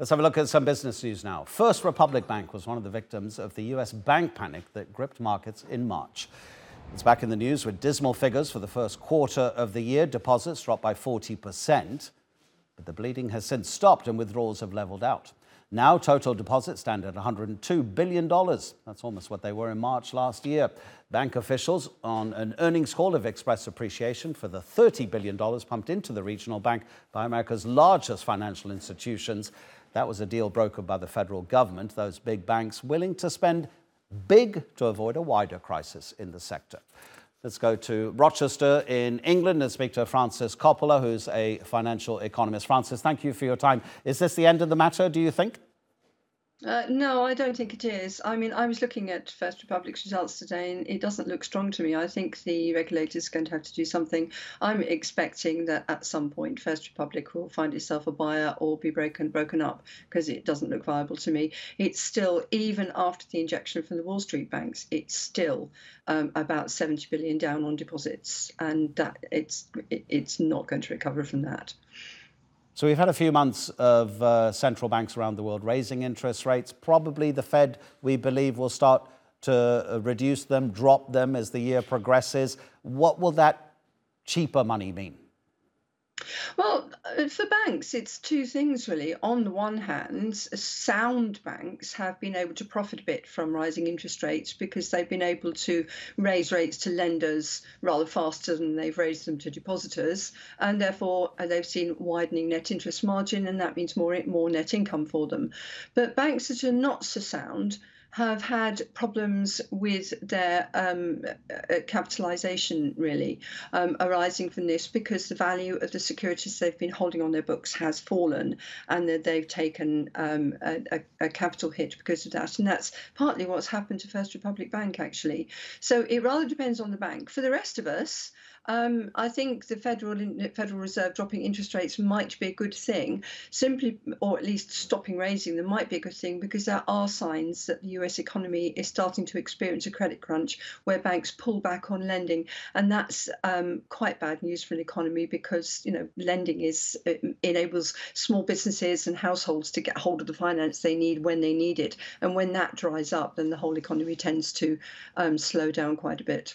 Let's have a look at some business news now. First Republic Bank was one of the victims of the US bank panic that gripped markets in March. It's back in the news with dismal figures for the first quarter of the year. Deposits dropped by 40%, but the bleeding has since stopped and withdrawals have leveled out. Now, total deposits stand at $102 billion. That's almost what they were in March last year. Bank officials on an earnings call have expressed appreciation for the $30 billion pumped into the regional bank by America's largest financial institutions. That was a deal brokered by the federal government, those big banks willing to spend big to avoid a wider crisis in the sector. Let's go to Rochester in England and speak to Frances Coppola, who's a financial economist. Frances, thank you for your time. Is this the end of the matter, do you think? Uh, no, I don't think it is. I mean, I was looking at First Republic's results today, and it doesn't look strong to me. I think the regulator's going to have to do something. I'm expecting that at some point, First Republic will find itself a buyer or be broken broken up because it doesn't look viable to me. It's still, even after the injection from the Wall Street banks, it's still um, about 70 billion down on deposits, and that it's it, it's not going to recover from that. So we've had a few months of uh, central banks around the world raising interest rates. Probably the Fed, we believe, will start to uh, reduce them, drop them as the year progresses. What will that cheaper money mean? Well, uh, for banks, it's two things really. On the one hand, sound banks have been able to profit a bit from rising interest rates because they've been able to raise rates to lenders rather faster than they've raised them to depositors, and therefore uh, they've seen widening net interest margin, and that means more more net income for them. But banks that are not so sound have had problems with their um, uh, capitalization really um, arising from this because the value of the securities they've been holding on their books has fallen and that they've taken um, a, a, capital hit because of that. And that's partly what's happened to First Republic Bank actually. So it rather depends on the bank. For the rest of us, um, I think the Federal Federal Reserve dropping interest rates might be a good thing, simply, or at least stopping raising them might be a good thing because there are signs that the U.S. economy is starting to experience a credit crunch where banks pull back on lending, and that's um, quite bad news for an economy because you know lending is enables small businesses and households to get hold of the finance they need when they need it, and when that dries up, then the whole economy tends to um, slow down quite a bit.